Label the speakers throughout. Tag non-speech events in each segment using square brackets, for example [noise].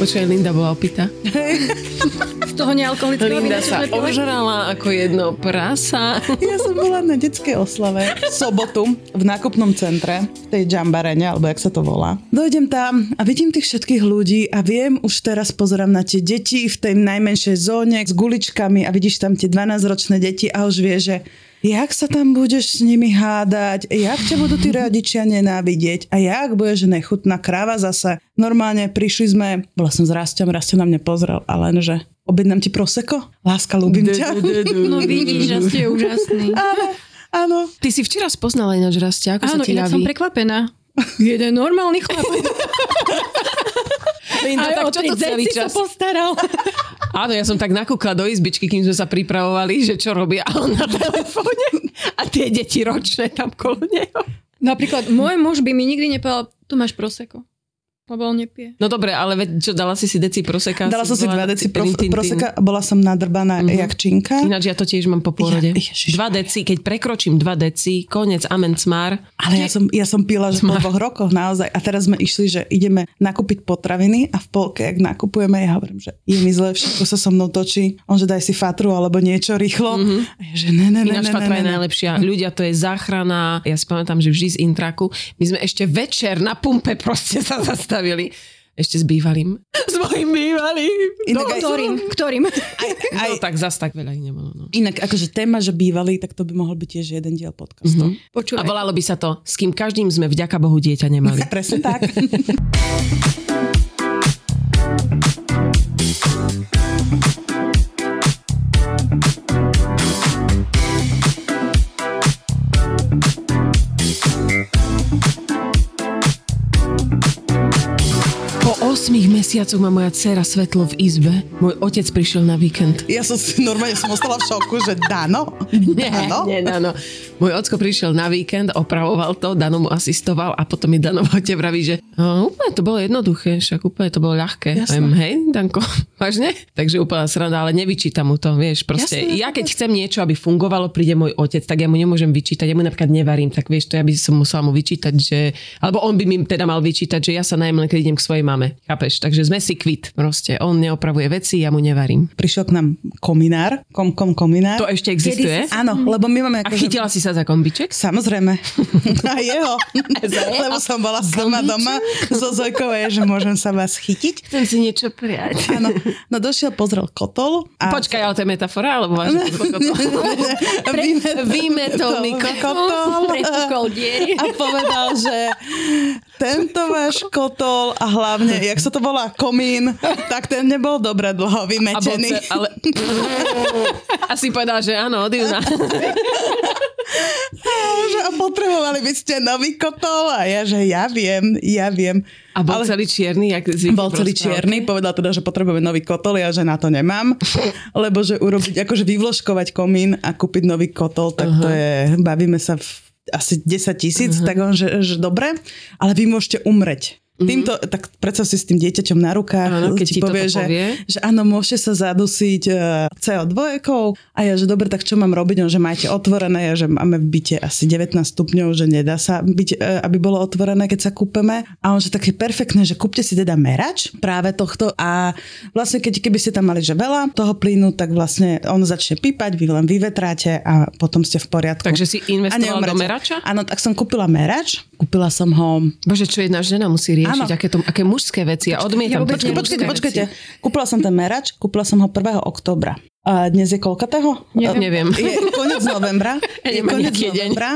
Speaker 1: Počkaj, Linda bola opýta.
Speaker 2: Z toho nealkoholického
Speaker 1: Linda sa ožrala ako jedno prasa.
Speaker 3: Ja som bola na detskej oslave v sobotu v nákupnom centre, v tej Jambarene, alebo jak sa to volá. Dojdem tam a vidím tých všetkých ľudí a viem, už teraz pozerám na tie deti v tej najmenšej zóne s guličkami a vidíš tam tie 12-ročné deti a už vie, že jak sa tam budeš s nimi hádať, jak ťa budú tí rodičia nenávidieť a jak bude, že nechutná kráva zase. Normálne prišli sme, bola som s Rastom, Rasto na mňa pozrel a len, že objednám ti proseko? Láska, ľúbim ťa.
Speaker 2: No vidíš, že ste úžasný. [laughs]
Speaker 3: Áno, áno.
Speaker 1: Ty si včera spoznala ináč Rastia, ako
Speaker 2: Áno,
Speaker 1: sa ti
Speaker 2: som prekvapená. Jeden normálny chlap. [laughs]
Speaker 1: Linda,
Speaker 2: Aj
Speaker 1: tak
Speaker 2: o
Speaker 1: čo to celý
Speaker 2: sa postaral. [laughs]
Speaker 1: Áno, ja som tak nakúkla do izbičky, kým sme sa pripravovali, že čo robia on na telefóne a tie deti ročné tam kolo neho.
Speaker 2: Napríklad, môj muž by mi nikdy nepovedal, tu máš proseko. Lebo on nepije.
Speaker 1: No dobre, ale veď čo, dala si si deci proseka?
Speaker 3: Dala som si dva deci pro, proseka a bola som nadrbaná
Speaker 1: Mhm.
Speaker 3: jak činka.
Speaker 1: Ináč ja to tiež mám po pôrode.
Speaker 3: Ja- Ježiš.
Speaker 1: dva deci, keď prekročím dva deci, konec, amen, smár.
Speaker 3: Ale ja som, ja som pila, že po dvoch rokoch naozaj. A teraz sme išli, že ideme nakúpiť potraviny a v polke, ak nakupujeme, ja hovorím, že je mi zle, všetko sa so mnou točí. On, že daj si fatru alebo niečo rýchlo.
Speaker 1: Mhm.
Speaker 3: A ja, že ne, ne, ne,
Speaker 1: Ináč
Speaker 3: ne,
Speaker 1: Fatra je
Speaker 3: ne, ne.
Speaker 1: najlepšia. Ľudia, to je záchrana. Ja si pamätám, že vždy z Intraku. My sme ešte večer na pumpe proste sa zastavili. Ešte s bývalým. [laughs] S mojim bývalým.
Speaker 3: Inak
Speaker 1: no,
Speaker 3: aj-
Speaker 2: Ktorým? Ktorým?
Speaker 1: Aj, no, tak zas tak veľa ich nebolo. No.
Speaker 3: Inak akože téma, že bývalý, tak to by mohol byť tiež jeden diel podcastu.
Speaker 1: Mhm. A volalo by sa to, s kým každým sme vďaka Bohu dieťa nemali. [laughs]
Speaker 3: Presne tak. [laughs]
Speaker 1: mesiacoch má moja dcera svetlo v izbe. Môj otec prišiel na víkend.
Speaker 3: Ja som si normálne som ostala v šoku, že Dano?
Speaker 1: Nie, [laughs] nie, Dano. Môj ocko prišiel na víkend, opravoval to, Dano mu asistoval a potom mi Dano v vraví, že no, úplne to bolo jednoduché, však úplne to bolo ľahké.
Speaker 3: Jasné.
Speaker 1: Viem, hej, Danko, [laughs] vážne? Takže úplne sranda, ale nevyčítam mu to, vieš, proste.
Speaker 3: Jasné,
Speaker 1: ja keď chcem niečo, aby fungovalo, príde môj otec, tak ja mu nemôžem vyčítať, ja mu napríklad nevarím, tak vieš, to ja by som musela mu vyčítať, že, alebo on by mi teda mal vyčítať, že ja sa najem len keď idem k svojej mame, chápeš? Takže sme si kvit, proste. On neopravuje veci, ja mu nevarím.
Speaker 3: Prišiel k nám kominár, kom, kom, kominár.
Speaker 1: To ešte existuje?
Speaker 3: Áno, lebo my máme
Speaker 1: A
Speaker 3: akože...
Speaker 1: chytila si sa za kombiček?
Speaker 3: Samozrejme. [laughs] A jeho. Lebo som bola sama doma so Zojkou, a že môžem sa vás chytiť.
Speaker 1: Chcem si niečo prijať.
Speaker 3: Áno. No došiel, pozrel kotol. A
Speaker 1: Počkaj, ale to je metafora, alebo?
Speaker 3: Vyme-
Speaker 1: Vymetol mi
Speaker 3: kotol.
Speaker 2: Diery.
Speaker 3: A povedal, že tento váš kotol a hlavne, jak sa to volá, komín, tak ten nebol dobre dlho
Speaker 1: A
Speaker 3: vymetený.
Speaker 1: ce- ale... [laughs] Asi povedal, že áno, od júna.
Speaker 3: A, [laughs] že a potrebovali by ste nový kotol a ja, že ja viem, ja viem.
Speaker 1: A bol
Speaker 3: Ale-
Speaker 1: celý čierny, jak zvykne
Speaker 3: Bol celý
Speaker 1: rozprávke?
Speaker 3: čierny, povedal teda, že potrebujeme nový kotol, ja že na to nemám, [laughs] lebo že urobiť, akože vyvložkovať komín a kúpiť nový kotol, tak to je, bavíme sa v asi 10 tisíc, tak on, že, že dobre, ale vy môžete umreť. Týmto, tak predstav si s tým dieťaťom na rukách,
Speaker 1: Áno, keď ti toto
Speaker 3: že,
Speaker 1: povie.
Speaker 3: že áno, môžete sa zadusiť eh, CO2 a ja, že dobre, tak čo mám robiť? On, že máte otvorené, ja, že máme v byte asi 19 stupňov, že nedá sa byť, eh, aby bolo otvorené, keď sa kúpeme. A on, že také perfektné, že kúpte si teda merač práve tohto a vlastne keď keby ste tam mali, že veľa toho plynu, tak vlastne on začne pípať, vy len vyvetráte a potom ste v poriadku.
Speaker 1: Takže si investoval
Speaker 3: A neumrete.
Speaker 1: do merača?
Speaker 3: Áno, tak som kúpila merač, kúpila som ho
Speaker 1: Bože, čo jedna žena musí riešiť?
Speaker 3: Áno.
Speaker 1: Aké, to, aké mužské veci? Ja odmietam.
Speaker 2: Ja
Speaker 3: Počkajte, počkajte, počkajte. Kúpila som ten merač, kúpila som ho 1. oktobra. A dnes je koľkatého?
Speaker 1: Neviem.
Speaker 3: Je koniec novembra.
Speaker 1: Ja [laughs]
Speaker 3: je koniec
Speaker 1: deň.
Speaker 3: novembra.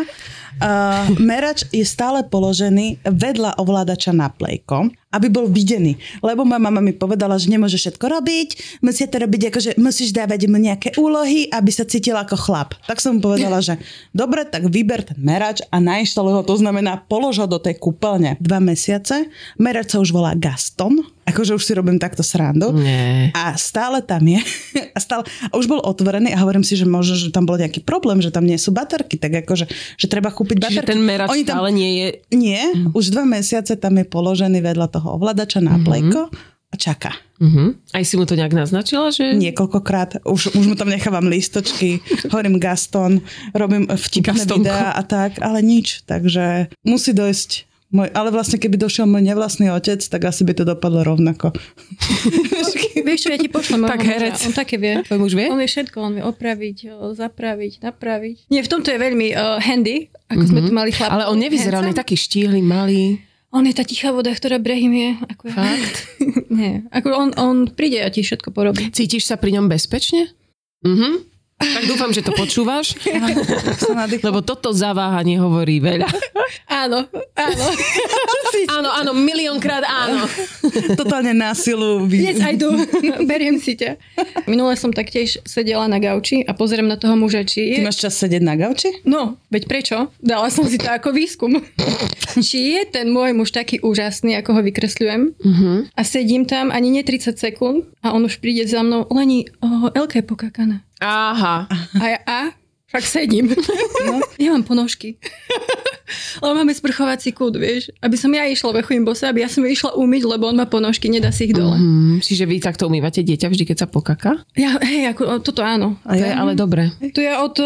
Speaker 3: Uh, merač je stále položený vedľa ovládača na plejko aby bol videný. Lebo moja mama mi povedala, že nemôže všetko robiť, musia to robiť ako, že musíš dávať mu nejaké úlohy, aby sa cítil ako chlap. Tak som mu povedala, že dobre, tak vyber ten merač a nainštaluj ho, to znamená polož ho do tej kúpeľne. Dva mesiace, merač sa už volá Gaston, akože už si robím takto srandu.
Speaker 1: Nie.
Speaker 3: A stále tam je. [laughs] A, stále, a už bol otvorený a hovorím si, že možno, že tam bol nejaký problém, že tam nie sú baterky, tak akože, že treba kúpiť
Speaker 1: Čiže
Speaker 3: baterky.
Speaker 1: ten merač
Speaker 3: Oni tam,
Speaker 1: stále nie je...
Speaker 3: Nie, už dva mesiace tam je položený vedľa toho ovládača na plejko a čaká.
Speaker 1: Uh-huh. Aj si mu to nejak naznačila, že...
Speaker 3: Niekoľkokrát. Už, už mu tam nechávam listočky, hovorím Gaston, robím vtipné
Speaker 1: Gastonko.
Speaker 3: videá a tak, ale nič. Takže musí dojsť môj, ale vlastne keby došiel môj nevlastný otec, tak asi by to dopadlo rovnako. [laughs]
Speaker 2: Vieš čo, ja ti pošlem
Speaker 1: Tak herec.
Speaker 2: On také vie.
Speaker 1: Tvoj muž vie?
Speaker 2: On vie všetko, on vie opraviť, zapraviť, napraviť. Nie, v tomto je veľmi uh, handy, ako sme tu mali chlap.
Speaker 1: Mhm. Ale on nevyzerá, on je taký štíhly, malý.
Speaker 2: On je tá tichá voda, ktorá brehým je. Ako ja.
Speaker 1: Fakt? [laughs]
Speaker 2: Nie. Ako on, on príde a ti všetko porobí.
Speaker 1: Cítiš sa pri ňom bezpečne? Mhm. Tak dúfam, že to počúvaš, [laughs] lebo toto zaváhanie hovorí veľa.
Speaker 2: Áno, áno. [laughs]
Speaker 1: Áno, áno, miliónkrát áno. [laughs]
Speaker 3: Totálne násilu.
Speaker 2: Yes, I do. Beriem si ťa. Minule som taktiež sedela na gauči a pozerám na toho muža, či
Speaker 3: Ty
Speaker 2: je...
Speaker 3: máš čas sedieť na gauči?
Speaker 2: No, veď prečo? Dala som si to ako výskum. či je ten môj muž taký úžasný, ako ho vykresľujem.
Speaker 1: Uh-huh.
Speaker 2: A sedím tam ani nie 30 sekúnd a on už príde za mnou. Leni, oh, Elka je pokakaná.
Speaker 1: Aha.
Speaker 2: A ja, a? Však sedím. No, nemám ponožky. Lebo máme sprchovací kút, vieš. Aby som ja išla ve chujem bose, aby ja som ju išla umyť, lebo on má ponožky, nedá si ich dole.
Speaker 1: Hmm, čiže vy takto umývate dieťa vždy, keď sa pokaka?
Speaker 2: Ja, hej, ako, toto áno.
Speaker 3: A
Speaker 1: To je ale dobre.
Speaker 2: To je od,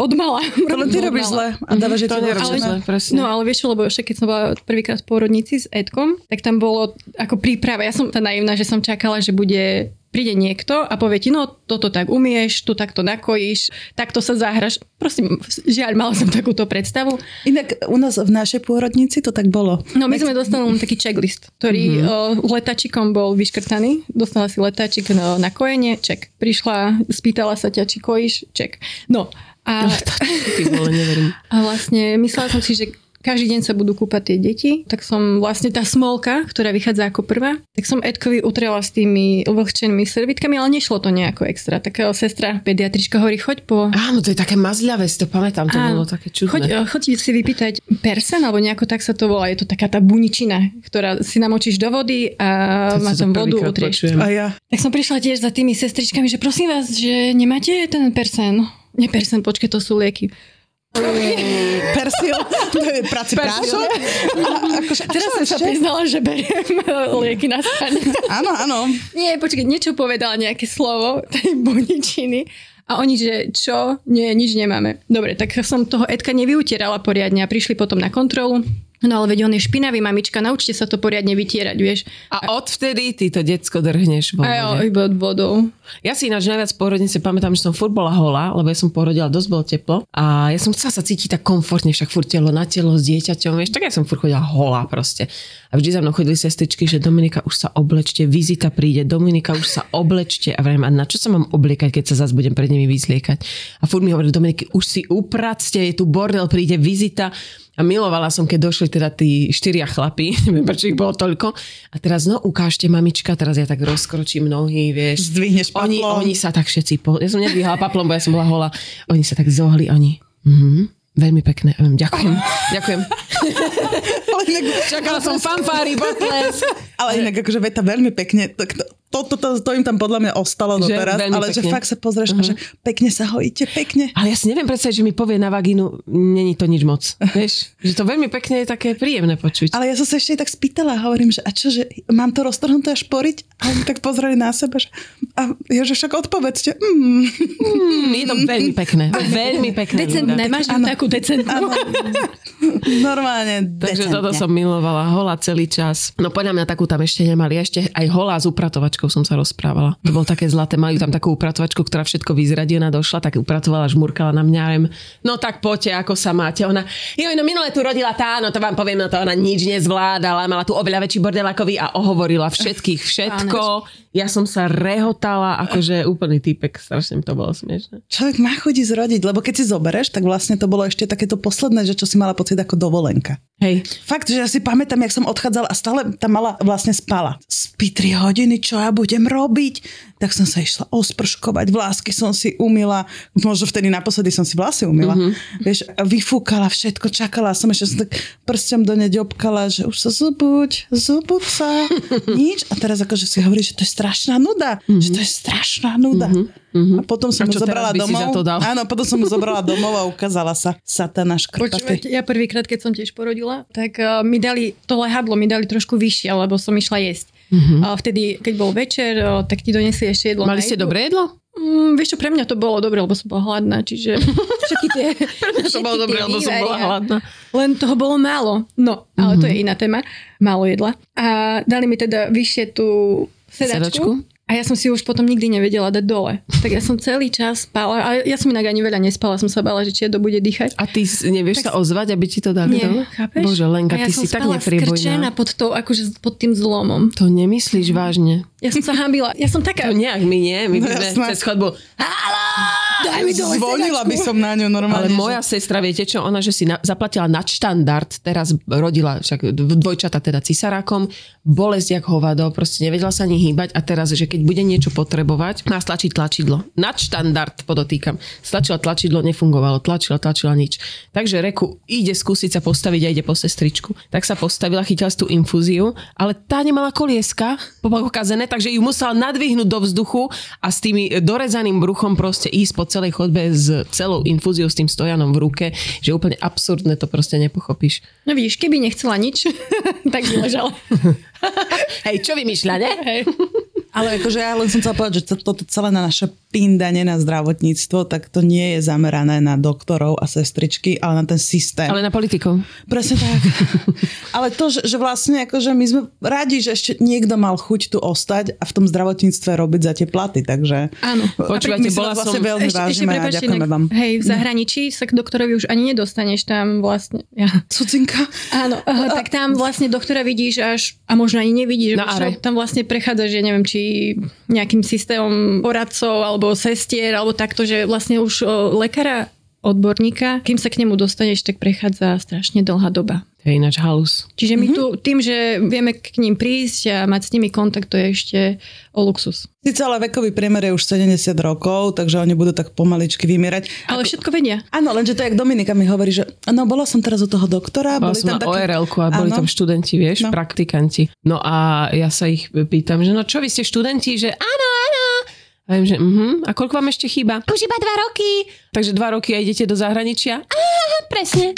Speaker 2: od mala.
Speaker 3: To len ty robíš zle a dávaš, že
Speaker 1: To nerobíš
Speaker 3: ale...
Speaker 1: zle, presne.
Speaker 2: No ale vieš lebo ešte keď som bola prvýkrát v pôrodnici s Edkom, tak tam bolo ako príprava. Ja som tá naivná, že som čakala, že bude príde niekto a povie ti, no toto tak umieš, tu takto nakojíš, takto sa zahraš. Prosím, žiaľ, mala som takúto predstavu.
Speaker 3: Inak u nás v našej pôrodnici to tak bolo.
Speaker 2: No my sme dostali len taký checklist, ktorý mm-hmm. letačikom bol vyškrtaný. Dostala si letáčik na, na kojenie, ček. Prišla, spýtala sa ťa, či kojíš, ček. No a,
Speaker 1: Ty vole, neverím. [laughs]
Speaker 2: a vlastne myslela som si, že každý deň sa budú kúpať tie deti, tak som vlastne tá smolka, ktorá vychádza ako prvá, tak som Edkovi utrela s tými vlhčenými servitkami, ale nešlo to nejako extra. Taká sestra pediatrička hovorí, choď po
Speaker 1: Áno, to je také mazľavé, si to pamätám, to
Speaker 2: Áno.
Speaker 1: bolo také čudné.
Speaker 2: Choď, eh, choď si vypýtať persen, alebo nejako tak sa to volá. Je to taká tá buničina, ktorá si namočíš do vody a
Speaker 1: To
Speaker 2: má tam vodu, utrieš.
Speaker 3: A ja.
Speaker 2: Tak som prišla tiež za tými sestričkami, že prosím vás, že nemáte ten persen. Nie persen, počkej, to sú lieky. [laughs]
Speaker 3: Persil, to je práci prášok. A akože,
Speaker 2: Teraz som sa priznala, že beriem [laughs] lieky na spanie.
Speaker 3: Áno, áno.
Speaker 2: Nie, počkej, niečo povedala, nejaké slovo tej buničiny. A oni, že čo? Nie, nič nemáme. Dobre, tak som toho Edka nevyutierala poriadne a prišli potom na kontrolu. No ale veď on je špinavý, mamička, naučte sa to poriadne vytierať, vieš.
Speaker 1: A odvtedy ty to decko drhneš vo vode.
Speaker 2: iba od vodou.
Speaker 1: Ja si ináč najviac v porodnici pamätám, že som furt bola holá, lebo ja som porodila, dosť bolo teplo a ja som chcela sa cítiť tak komfortne, však furt telo na telo s dieťaťom, vieš, tak ja som furt chodila holá proste. A vždy za mnou chodili sestričky, že Dominika už sa oblečte, vizita príde, Dominika už sa oblečte a vrajím, a na čo sa mám obliekať, keď sa zase budem pred nimi vyzliekať. A furt mi hovorili, Dominiky, už si upracte, je tu bordel, príde vizita. A milovala som, keď došli teda tí štyria chlapí, [laughs] neviem, prečo ich bolo toľko. A teraz, no, ukážte mamička, teraz ja tak rozkročím nohy, vieš.
Speaker 3: Zdvihneš
Speaker 1: Oni,
Speaker 3: paplom.
Speaker 1: oni sa tak všetci, po... ja som nedvíhala paplom, bo ja som bola holá. Oni sa tak zohli, oni, mhm, veľmi pekné. Ďakujem, [laughs] ďakujem.
Speaker 3: Ale inak,
Speaker 1: Čakala som fanfári, potles.
Speaker 3: ale inak akože veta veľmi pekne, to, to, to, to, to im tam podľa mňa ostalo
Speaker 1: Že
Speaker 3: doteraz, ale že
Speaker 1: pekne.
Speaker 3: fakt sa pozrieš a že pekne sa hojíte, pekne.
Speaker 1: Ale ja si neviem predstaviť, že mi povie na vagínu, není to nič moc. [laughs] Vieš, že to veľmi pekne je také príjemné počuť.
Speaker 3: Ale ja som sa ešte tak spýtala a hovorím, že a čo, že mám to roztrhnuté a šporiť? A oni tak pozreli na seba, že, a ja, že však odpovedzte. Mm.
Speaker 1: Mm, je to veľmi pekné. [laughs] Veľmi pekné.
Speaker 2: Decentné, máš ju takú decentnú. [laughs]
Speaker 3: Normálne
Speaker 1: Takže
Speaker 3: decentne.
Speaker 1: toto som milovala, holá celý čas. No podľa mňa takú tam ešte nemali. Ešte aj holá s upratovačkou upratovačkou som sa rozprávala. To bolo také zlaté, majú tam takú upratovačku, ktorá všetko vyzradí, ona došla, tak upratovala, žmurkala na mňa, viem, no tak poďte, ako sa máte. Ona, jo, no minule tu rodila tá, no to vám poviem, no to ona nič nezvládala, mala tu oveľa väčší bordelakový a ohovorila všetkých všetko. Ja som sa rehotala, akože úplný typek, strašne to bolo smiešne.
Speaker 3: Človek má chuť zrodiť, lebo keď si zobereš, tak vlastne to bolo ešte takéto posledné, že čo si mala pocit ako dovolenka.
Speaker 1: Hej.
Speaker 3: Fakt, že ja si pamätám, jak som odchádzala a stále tá mala vlastne spala. Spí 3 hodiny, čo ja budem robiť? Tak som sa išla osprškovať, vlásky som si umila, možno vtedy naposledy som si vlasy umila. Mm-hmm. Vieš, vyfúkala všetko, čakala som, ešte som tak prstom do nej ďobkala, že už sa zobuď, zobuď sa, [laughs] nič. A teraz akože si hovorí, že to je strašná nuda, mm-hmm. že to je strašná nuda. Mm-hmm. A potom som
Speaker 1: A
Speaker 3: mu zobrala domov.
Speaker 1: to dal?
Speaker 3: Áno, potom som mu zobrala domov a ukázala sa satana škrtatý.
Speaker 2: Počúvajte, ja prvýkrát, keď som tiež porodila, tak uh, mi dali to lehadlo, mi dali trošku vyššie, lebo som išla jesť. Mm-hmm. A vtedy, keď bol večer, tak ti donesli ešte jedlo.
Speaker 1: Mali ste dobré jedlo?
Speaker 2: Mm, vieš čo, pre mňa to bolo dobre, lebo som bola hladná, čiže [laughs] všetky tie...
Speaker 1: To bolo dobré, lebo som bola hladná.
Speaker 2: Len toho bolo málo. No, ale to je iná téma. Málo jedla. A dali mi teda vyššie tú sedačku.
Speaker 1: Sedačku?
Speaker 2: A ja som si už potom nikdy nevedela dať dole. Tak ja som celý čas spala. A ja som inak ani veľa nespala. Som sa bala, že či to bude dýchať.
Speaker 1: A ty nevieš
Speaker 2: Tak
Speaker 1: sa ozvať, aby ti to dali
Speaker 2: Nie,
Speaker 1: dole?
Speaker 2: chápeš?
Speaker 1: Bože, Lenka,
Speaker 2: a ja
Speaker 1: ty si tak
Speaker 2: skrčená pod, tou, akože pod tým zlomom.
Speaker 1: To nemyslíš vážne?
Speaker 2: Ja som sa hambila. Ja som taká...
Speaker 1: To nejak my nie, my
Speaker 3: No
Speaker 1: sme cez chodbu.
Speaker 2: Daj mi
Speaker 3: Zvonila by som na ňu normálne.
Speaker 1: Ale moja sestra, viete čo, ona, že si na, zaplatila nadštandard, teraz rodila však dvojčata teda cisarákom, bolesť jak hovado, proste nevedela sa ani hýbať a teraz, že keď bude niečo potrebovať, má stlačiť tlačidlo. Nadštandard podotýkam. Stlačila tlačidlo, nefungovalo, tlačila, tlačila nič. Takže Reku ide skúsiť sa postaviť a ide po sestričku. Tak sa postavila, chytila si tú infúziu, ale tá nemala kolieska pokazené, takže ju musela nadvihnúť do vzduchu a s tými dorezaným bruchom proste ísť po celej chodbe s celou infúziou s tým stojanom v ruke, že úplne absurdné to proste nepochopíš.
Speaker 2: No vidíš, keby nechcela nič, [laughs] tak by ležala. [laughs]
Speaker 1: Hej, čo vymýšľa, ne?
Speaker 2: Hej.
Speaker 3: Ale akože ja len som chcela povedať, že to- toto celé na naše pindanie na zdravotníctvo, tak to nie je zamerané na doktorov a sestričky, ale na ten systém.
Speaker 1: Ale na politikov.
Speaker 3: Presne tak. [laughs] Ale to, že, že vlastne akože my sme radi, že ešte niekto mal chuť tu ostať a v tom zdravotníctve robiť za tie platy, takže...
Speaker 2: Áno.
Speaker 3: Si
Speaker 1: bola
Speaker 3: vlastne
Speaker 1: som-
Speaker 3: veľmi vážime a
Speaker 2: prepáčte,
Speaker 3: ďakujeme vám.
Speaker 2: Hej, v zahraničí sa k doktorovi už ani nedostaneš tam vlastne. Ja.
Speaker 3: Cudzinka.
Speaker 2: Áno, uh, tak tam vlastne doktora vidíš až, a možno ani nevidíš,
Speaker 1: are.
Speaker 2: čo, tam vlastne prechádzaš, že neviem, či nejakým systémom poradcov alebo sestier, alebo takto, že vlastne už lekára odborníka, kým sa k nemu dostaneš, tak prechádza strašne dlhá doba.
Speaker 1: To je ináč halus.
Speaker 2: Čiže my tu, tým, že vieme k ním prísť a mať s nimi kontakt, to je ešte o luxus.
Speaker 3: Sice ale vekový priemer je už 70 rokov, takže oni budú tak pomaličky vymierať.
Speaker 2: Ale všetko vedia.
Speaker 3: Áno, lenže to jak Dominika mi hovorí, že no bola som teraz u toho doktora,
Speaker 1: Bola
Speaker 3: boli
Speaker 1: som
Speaker 3: tam
Speaker 1: na
Speaker 3: takí...
Speaker 1: orl a boli
Speaker 3: Áno.
Speaker 1: tam študenti, vieš,
Speaker 3: No.
Speaker 1: praktikanti. No a ja sa ich pýtam, že no čo, vy ste študenti? Že áno, áno. A viem, že uh-huh. a koľko vám ešte chýba? Už iba dva roky. Takže dva roky a idete do zahraničia? Aha, presne.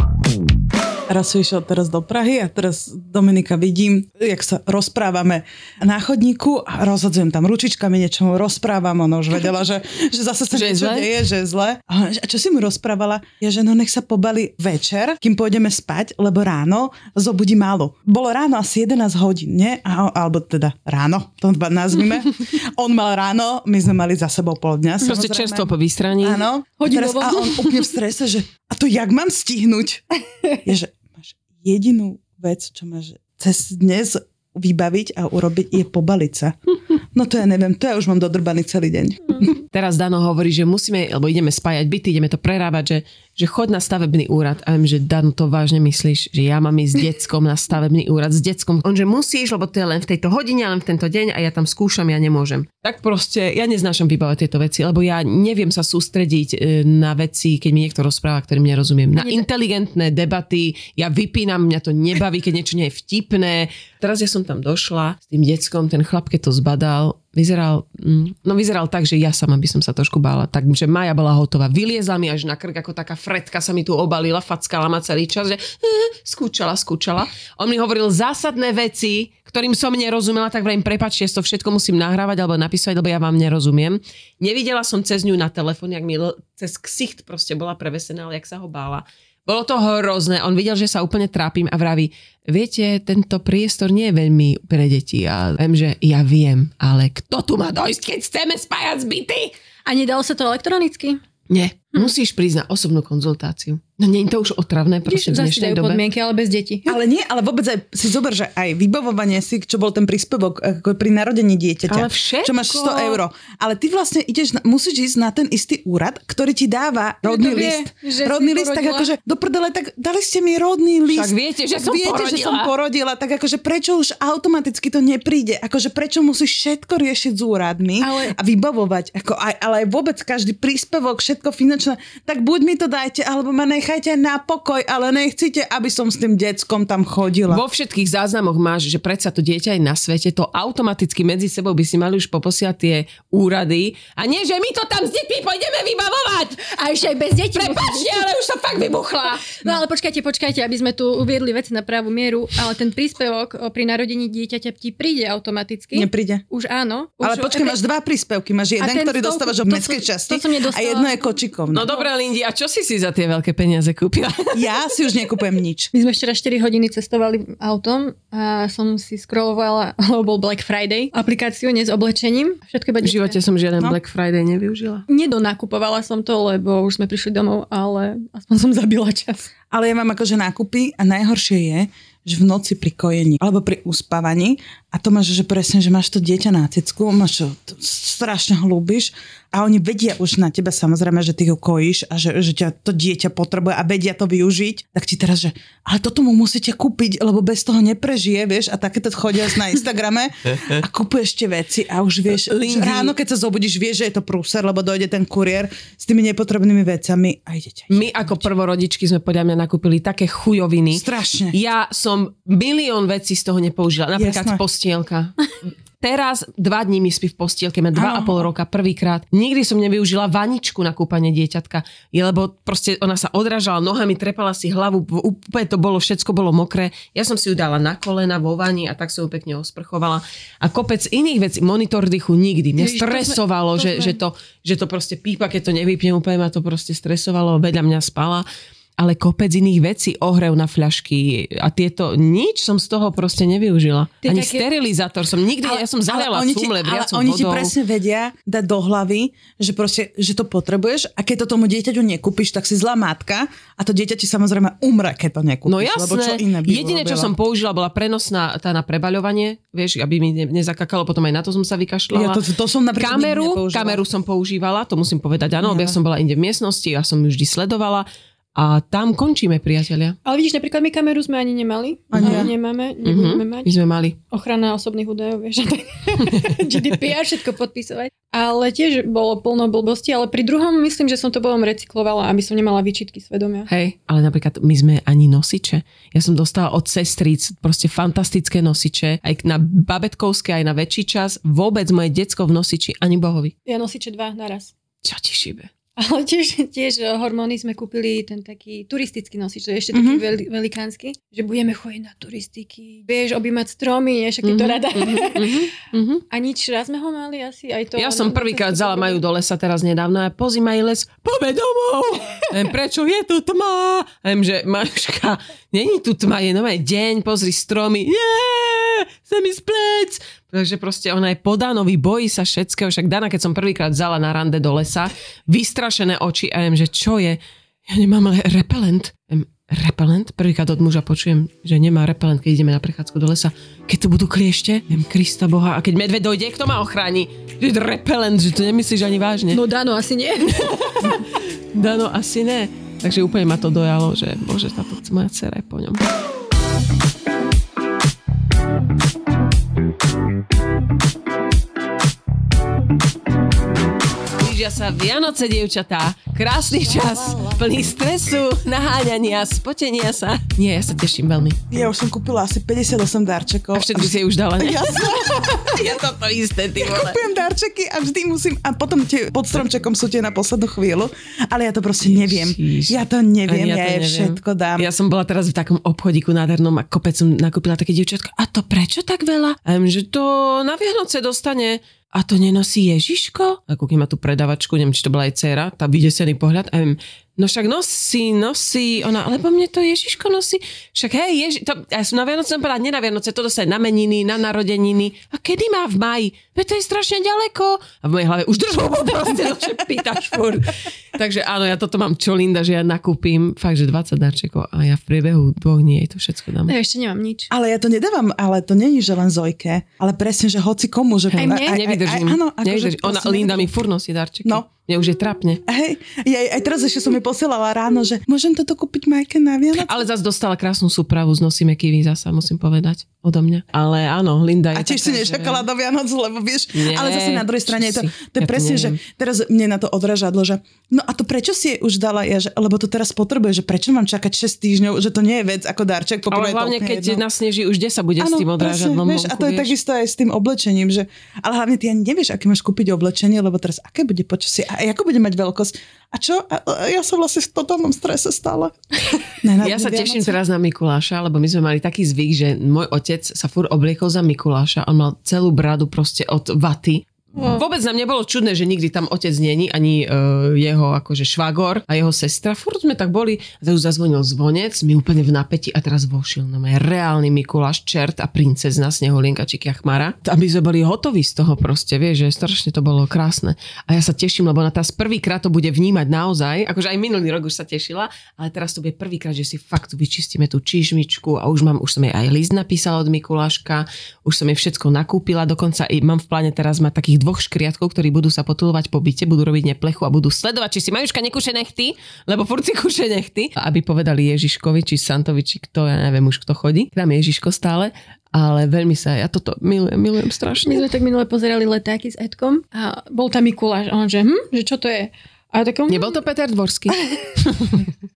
Speaker 3: Raz som išiel teraz do Prahy a teraz Dominika vidím, jak sa rozprávame na chodníku a rozhodzujem tam ručičkami niečomu, rozprávam, ona už vedela, že, že zase sa
Speaker 1: Že je
Speaker 3: niečo
Speaker 1: zle?
Speaker 3: deje, že je zle. A, a čo si mu rozprávala? Ja, že no nech sa pobali večer, kým pôjdeme spať, lebo ráno zobudí málo. Bolo ráno asi 11 hodín, nie? A, alebo teda ráno, to nazvime. [laughs] On mal ráno, my sme mali za sebou pol dňa.
Speaker 1: Proste
Speaker 3: samozrejme.
Speaker 1: čerstvo po vystraní.
Speaker 3: Áno. A, teraz,
Speaker 2: Hodinovo.
Speaker 3: a on úplne v strese, že a to jak mám stihnúť? [laughs] Je, že máš jedinú vec, čo máš cez dnes vybaviť a urobiť, je pobaliť sa. [laughs] No to ja neviem, to ja už mám dodrbaný celý deň. [laughs]
Speaker 1: Teraz Dano hovorí, že musíme, lebo ideme spájať byty, ideme to prerábať, že, že chod na stavebný úrad. A viem, že Dano to vážne myslíš, že ja mám ísť s deckom na stavebný úrad, s deckom. On, že musíš, lebo to je len v tejto hodine, len v tento deň a ja tam skúšam, ja nemôžem. Tak proste, ja neznášam vybavať tieto veci, lebo ja neviem sa sústrediť e, na veci, keď mi niekto rozpráva, ktorým nerozumiem. Na inteligentné debaty, ja vypínam, mňa to nebaví, keď niečo nie je vtipné. Teraz ja som tam došla s tým deckom, ten chlap, keď to zbadal, vyzeral, mm, no vyzeral tak, že ja sama by som sa trošku bála. Takže Maja bola hotová. Vyliezla mi až na krk, ako taká fretka sa mi tu obalila, fackala ma celý čas, že eh, skúčala, skúčala. On mi hovoril zásadné veci, ktorým som nerozumela, tak vrajím, prepačte, to všetko musím nahrávať alebo napísať, lebo ja vám nerozumiem. Nevidela som cez ňu na telefón, jak mi cez ksicht proste bola prevesená, ale jak sa ho bála. Bolo to hrozné. On videl, že sa úplne trápim a vraví, viete, tento priestor nie je veľmi pre deti. A viem, že ja viem, ale kto tu má dojsť, keď chceme spájať zbyty?
Speaker 2: A nedalo sa to elektronicky?
Speaker 1: Nie, musíš prísť na osobnú konzultáciu. No nie je to už otravné proste v dnešnej dobe.
Speaker 2: podmienky, ale bez detí. [laughs]
Speaker 3: Ale nie, ale vôbec aj si zober, že aj vybavovanie si, čo bol ten príspevok ako pri narodení dieťaťa.
Speaker 1: Ale všetko.
Speaker 3: Čo máš 100 eur. Ale ty vlastne ideš, na, musíš ísť na ten istý úrad, ktorý ti dáva rodný
Speaker 2: vie,
Speaker 3: list.
Speaker 2: že
Speaker 3: rodný list, tak
Speaker 2: porodila.
Speaker 3: akože do prdele, tak dali ste mi rodný list.
Speaker 1: Však viete, že
Speaker 3: Tak
Speaker 1: som
Speaker 3: viete, že
Speaker 1: porodila.
Speaker 3: som porodila, tak akože prečo už automaticky to nepríde? Akože prečo musíš všetko riešiť s úradmi
Speaker 2: Ale-
Speaker 3: a vybavovať? Ako aj, ale aj vôbec každý príspevok, všetko finančné, tak buď mi to dajte, alebo ma nechajte na pokoj, ale nechcite, aby som s tým deckom tam chodila.
Speaker 1: Vo všetkých záznamoch máš, že predsa to dieťa je na svete, to automaticky medzi sebou by si mali už poposiať tie úrady. A nie, že my to tam s deťmi pôjdeme vybavovať.
Speaker 2: A ešte aj bez detí.
Speaker 1: Prepačte, ale už som fakt vybuchla.
Speaker 2: No ale počkajte, počkajte, aby sme tu uviedli veci na pravú mieru, ale ten príspevok pri narodení dieťaťa ti príde automaticky.
Speaker 3: Nepríde.
Speaker 2: Už áno. Už,
Speaker 3: Ale počkaj, máš dva príspevky. Máš jeden, ktorý dostávaš od
Speaker 2: to
Speaker 3: mestskej časti
Speaker 2: to nedostala.
Speaker 3: a jedno je kočikovné.
Speaker 1: No dobré, Lindy, a čo si si za tie veľké peniaze kúpila? [laughs]
Speaker 3: Ja si už nekupujem nič.
Speaker 2: My sme včera 4 hodiny cestovali autom a som si scrollovala, [laughs] lebo bol Black Friday, aplikáciu nie s oblečením. Všetko iba
Speaker 1: V živote som žiaden
Speaker 3: No.
Speaker 1: Black Friday nevyužila.
Speaker 2: Nedonakupovala som to, lebo už sme prišli domov, ale aspoň som zabila čas.
Speaker 3: Ale ja mám akože nákupy a najhoršie je, že v noci pri kojení alebo pri uspávaní a to máš, že presne, že máš to dieťa na cicku, máš to, to strašne hlúbiš a oni vedia už na teba samozrejme, že ty ho kojíš a že, že ťa to dieťa potrebuje a vedia to využiť, tak ti teraz, že ale toto mu musíte kúpiť, lebo bez toho neprežije, vieš, a takéto chodia na Instagrame a kúpuješ tie veci a už vieš,
Speaker 1: Lindy.
Speaker 3: že ráno keď sa zobudíš, vieš, že je to prúser, lebo dojde ten kuriér s tými nepotrebnými vecami a idete.
Speaker 1: My ako prvorodičky sme podľa mňa nakúpili také chujoviny.
Speaker 3: Strašne.
Speaker 1: Ja som milión vecí z toho nepoužila. Napríklad
Speaker 3: Jasné.
Speaker 1: postielka. [laughs] Teraz dva dní mi spí v postielke, má dva a
Speaker 3: Áno.
Speaker 1: pol roka prvýkrát. Nikdy som nevyužila vaničku na kúpanie dieťatka, lebo proste ona sa odrážala nohami, trepala si hlavu, úplne to bolo, všetko bolo mokré. Ja som si ju dala na kolena vo vani a tak som ju pekne osprchovala. A kopec iných vecí, monitor dychu nikdy. Mňa
Speaker 2: Ježiš, to sme-
Speaker 1: stresovalo,
Speaker 2: to
Speaker 1: že,
Speaker 2: sme-
Speaker 1: že, to, že to proste pípa, keď to nevypnem, úplne ma to proste stresovalo, vedľa mňa spala ale kopec iných vecí, ohrev na fľašky a tieto, nič som z toho proste nevyužila.
Speaker 2: Tie
Speaker 1: Ani
Speaker 2: také-
Speaker 1: sterilizátor som nikdy, ja som zaliala
Speaker 3: oni ti,
Speaker 1: cumle
Speaker 3: ale oni ti
Speaker 1: vodou.
Speaker 3: presne vedia dať do hlavy, že, proste, že to potrebuješ a keď to tomu dieťaťu nekúpiš, tak si zlá matka a to dieťa ti samozrejme umre, keď to nekúpiš.
Speaker 1: No
Speaker 3: Lebo čo
Speaker 1: jasné,
Speaker 3: iné by
Speaker 1: jediné, čo som použila, bola prenosná tá na prebaľovanie, vieš, aby mi ne, nezakakalo, potom aj na to som sa vykašľala.
Speaker 3: Ja to, to som
Speaker 1: kameru, kameru som používala, to musím povedať, áno, ja som bola inde v miestnosti, ja som ju vždy sledovala a tam končíme, priatelia.
Speaker 2: Ale vidíš, napríklad my kameru sme ani nemali.
Speaker 3: Ani ja.
Speaker 2: nemáme, nebudeme mať.
Speaker 1: My sme mali.
Speaker 2: Ochrana osobných údajov, vieš, GDPR [laughs] všetko podpisovať. Ale tiež bolo plno blbosti, ale pri druhom myslím, že som to potom recyklovala, aby som nemala výčitky svedomia.
Speaker 1: Hej, ale napríklad my sme ani nosiče. Ja som dostala od sestríc proste fantastické nosiče, aj na babetkovské, aj na väčší čas. Vôbec moje decko v nosiči ani bohovi.
Speaker 2: Ja nosiče dva naraz.
Speaker 1: Čo ti šibe?
Speaker 2: Ale tiež, tiež eh, hormóny sme kúpili ten taký turistický nosič, to je ešte taký
Speaker 3: Mhm.
Speaker 2: veľ, velikánsky, že budeme chodiť na turistiky, vieš, objímať stromy, nie, však ty to
Speaker 1: Mhm,
Speaker 2: rada.
Speaker 1: mhm, mhm.
Speaker 2: A nič, raz sme ho mali asi aj to.
Speaker 1: Ja som prvýkrát vzala majú do lesa teraz nedávno a po zima je les, poďme domov. [laughs] Viem, prečo je tu tma? Viem, že Majuška, není tu tma, je nové deň, pozri stromy. Nie, sa mi splec. Takže proste ona je podanový, bojí sa všetkého. Však Dana, keď som prvýkrát vzala na rande do lesa, vystrašené oči a viem, že čo je? Ja nemám ale repelent. Viem, repelent? Prvýkrát od muža počujem, že nemá repelent, keď ideme na prechádzku do lesa. Keď tu budú kliešte, viem, Krista Boha. A keď medveď dojde, kto ma ochráni? Že repelent, že to nemyslíš ani vážne.
Speaker 2: No Dano, asi nie. [laughs]
Speaker 1: Dano, asi ne. Takže úplne ma to dojalo, že bože, táto moja dcera je po ňom. Blížia sa Vianoce, dievčatá. Krásny čas, plný stresu, naháňania, spotenia sa. Nie, ja sa teším veľmi.
Speaker 3: Ja už som kúpila asi 58 darčekov.
Speaker 1: A všetky si už dala, ne? Ja [laughs] to to isté, ty vole.
Speaker 3: Kupujem darčeky a vždy musím, a potom tie pod stromčekom sú tie na poslednú chvíľu, ale ja to proste neviem. Ja to neviem,
Speaker 1: Ani
Speaker 3: ja,
Speaker 1: to
Speaker 3: ja
Speaker 1: neviem.
Speaker 3: všetko dám.
Speaker 1: Ja som bola teraz v takom obchodíku nádhernom a kopec som nakúpila také dievčatko. A to prečo tak veľa? A že to na Vianoce dostane. A to nenosí Ježiško? A kúknem ma tú predavačku, neviem, či to bola aj dcera, tá vydesený pohľad. A viem, no však nosí, nosí, ona, lebo mne to Ježiško nosí. Však hej, Ježi, to, ja som na Vianoce povedala, nie na Vianoce, to dostane na meniny, na narodeniny. A kedy má v maji? Veď to je strašne ďaleko. A v mojej hlave už držu proste, no, že [laughs] pýtaš furt. Takže áno, ja toto mám čo Linda, že ja nakúpim fakt, že 20 darčekov a ja v priebehu dvoch dní jej to všetko dám.
Speaker 2: Ja ešte nemám nič.
Speaker 3: Ale ja to nedávam, ale to není, že len Zojke, ale presne, že hoci komu. Že
Speaker 2: Aj mne?
Speaker 1: Nevydržím.
Speaker 3: áno, akože
Speaker 1: nevydržím.
Speaker 3: to
Speaker 1: Ona,
Speaker 3: si
Speaker 1: Linda mi furt nosí darčeky.
Speaker 3: No.
Speaker 1: Mne už je trapne.
Speaker 3: Hej, ja, aj teraz ešte som mi posielala ráno, že môžem toto kúpiť Majke na Vianoce?
Speaker 1: Ale zase dostala krásnu súpravu z nosíme kivy zasa, musím povedať, odo mňa. Ale áno, Linda je
Speaker 3: A tiež si
Speaker 1: taká,
Speaker 3: nečakala do Vianoc, lebo vieš,
Speaker 1: Nie,
Speaker 3: ale zase na druhej strane je to, to je
Speaker 1: si, ja to
Speaker 3: presne, že
Speaker 1: neviem.
Speaker 3: teraz mne na to odražadlo, že no a to prečo si jej už dala ja, že, lebo to teraz potrebuje, že prečo mám čakať 6 týždňov, že to nie je vec ako darček.
Speaker 1: Ale
Speaker 3: to
Speaker 1: hlavne, keď
Speaker 3: jedno.
Speaker 1: nasneží, už kde sa bude s tým odrážadlom
Speaker 3: vieš, a to je takisto aj s tým oblečením, že, ale hlavne ty ani nevieš, aké máš kúpiť oblečenie, lebo teraz aké bude počasie a ako bude mať veľkosť. A čo? A, a ja som vlastne v totálnom strese stále. [laughs] Ne, na
Speaker 1: Ja sa
Speaker 3: Vianoce.
Speaker 1: teším teraz na Mikuláša, lebo my sme mali taký zvyk, že môj otec sa fur obliekol za Mikuláša. On mal celú bradu proste od vaty. Vôbec nám nebolo čudné, že nikdy tam otec není, ani uh, jeho akože švagor a jeho sestra. Furt sme tak boli, už zazvonil zvonec, my úplne v napätí a teraz vošiel na mňa reálny Mikuláš, čert a princezna, snehulienka či kiachmara. Aby sme boli hotoví z toho proste, vieš, že strašne to bolo krásne. A ja sa teším, lebo na teraz prvýkrát to bude vnímať naozaj, akože aj minulý rok už sa tešila, ale teraz to bude prvýkrát, že si fakt vyčistíme tú čižmičku a už mám, už som jej aj list napísala od Mikuláška, už som jej všetko nakúpila, dokonca i mám v pláne teraz mať takých dvoch škriatkov, ktorí budú sa potulovať po byte, budú robiť neplechu a budú sledovať, či si Majuška nekúše nechty, lebo furt si kúše nechty, aby povedali Ježiškovi, či Santovi, či kto, ja neviem už kto chodí. Tam je Ježiško stále, ale veľmi sa, ja toto milujem, milujem
Speaker 2: My
Speaker 1: strašne.
Speaker 2: sme tak minule pozerali letáky s Edkom a bol tam Mikuláš a on že, hm, že čo to je? A tak on,
Speaker 1: Nebol to Peter Dvorský? [laughs]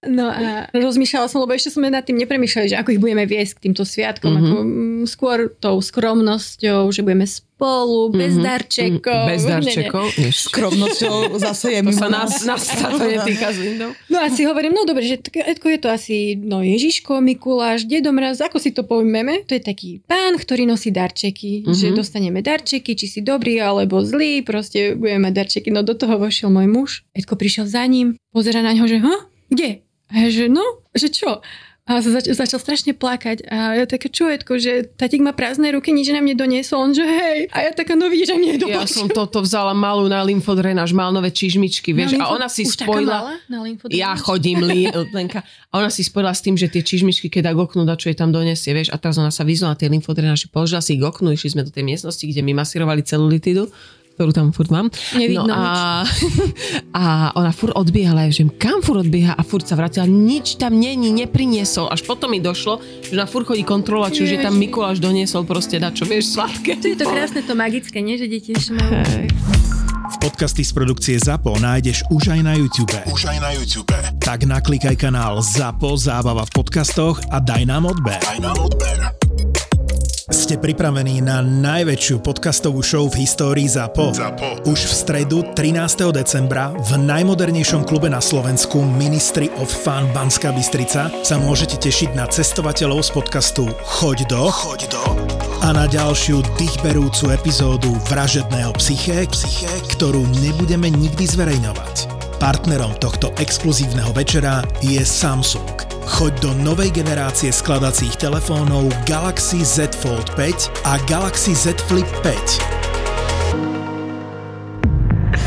Speaker 2: No a rozmýšľala som, lebo ešte sme nad tým nepremýšľali, že ako ich budeme viesť k týmto sviatkom,
Speaker 1: Mhm.
Speaker 2: mm-hmm. ako mm, skôr tou skromnosťou, že budeme spolu, bez
Speaker 1: Mhm.
Speaker 2: darčekov.
Speaker 1: Bez
Speaker 2: Ne, ne.
Speaker 1: darčekov. Ježiš.
Speaker 3: Skromnosťou zase je
Speaker 1: To
Speaker 3: mimo
Speaker 1: sa nás, nás sa [laughs] to netýka s Lindou.
Speaker 2: No a si hovorím, no dobre, že Edko je to asi no Ježiško, Mikuláš, Dedo Mraz, ako si to pojmeme? To je taký pán, ktorý nosí darčeky,
Speaker 1: Mhm.
Speaker 2: mm-hmm. že dostaneme darčeky, či si dobrý alebo zlý, proste budeme mať darčeky. No do toho vošiel môj muž, Edko prišiel za ním, pozera na ňo, že ha, kde? A že no, že čo? A sa zač- začal strašne plakať. A ja taká, čo Edko, že tatík má prázdne ruky, nič nám nedoniesol. On že hej. A ja taká, no vidíš, že mne
Speaker 1: Ja som toto vzala malú na lymfodrenáž, mal nové čižmičky, vieš, a ona si spojila... Ja chodím, li, Lenka. A ona si spojila s tým, že tie čižmičky, keď dá k oknu, čo jej tam donesie, vieš. A teraz ona sa vyzvala na tie lymfodrenáže, položila si ich k oknu, išli sme do tej miestnosti, kde mi masírovali celulitidu ktorú tam furt mám.
Speaker 2: Nevidno
Speaker 1: no a, [laughs] a ona furt odbiehala, ja že kam furt odbieha a furt sa vrátila, nič tam není, nepriniesol. Až potom mi došlo, že ona furt chodí kontrolovať, či už je tam Mikuláš doniesol proste dačo, vieš, sladké.
Speaker 2: To je to krásne, to magické, nie? Že deti ešte majú...
Speaker 4: Podcasty z produkcie ZAPO nájdeš už aj na YouTube.
Speaker 5: Už aj na YouTube.
Speaker 4: Tak naklikaj kanál ZAPO Zábava v podcastoch a daj nám odber.
Speaker 5: Daj nám odber.
Speaker 4: Ste pripravení na najväčšiu podcastovú show v histórii ZAPO?
Speaker 5: ZAPO.
Speaker 4: Už v stredu 13. decembra v najmodernejšom klube na Slovensku Ministry of Fun Banská Bystrica sa môžete tešiť na cestovateľov z podcastu Choď do
Speaker 5: Choď do.
Speaker 4: a na ďalšiu dýchberúcu epizódu Vražedného psyché, psyché, ktorú nebudeme nikdy zverejňovať. Partnerom tohto exkluzívneho večera je Samsung. Choď do novej generácie skladacích telefónov Galaxy Z Fold 5 a Galaxy Z Flip 5.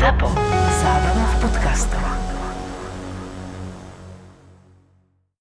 Speaker 6: ZAPO.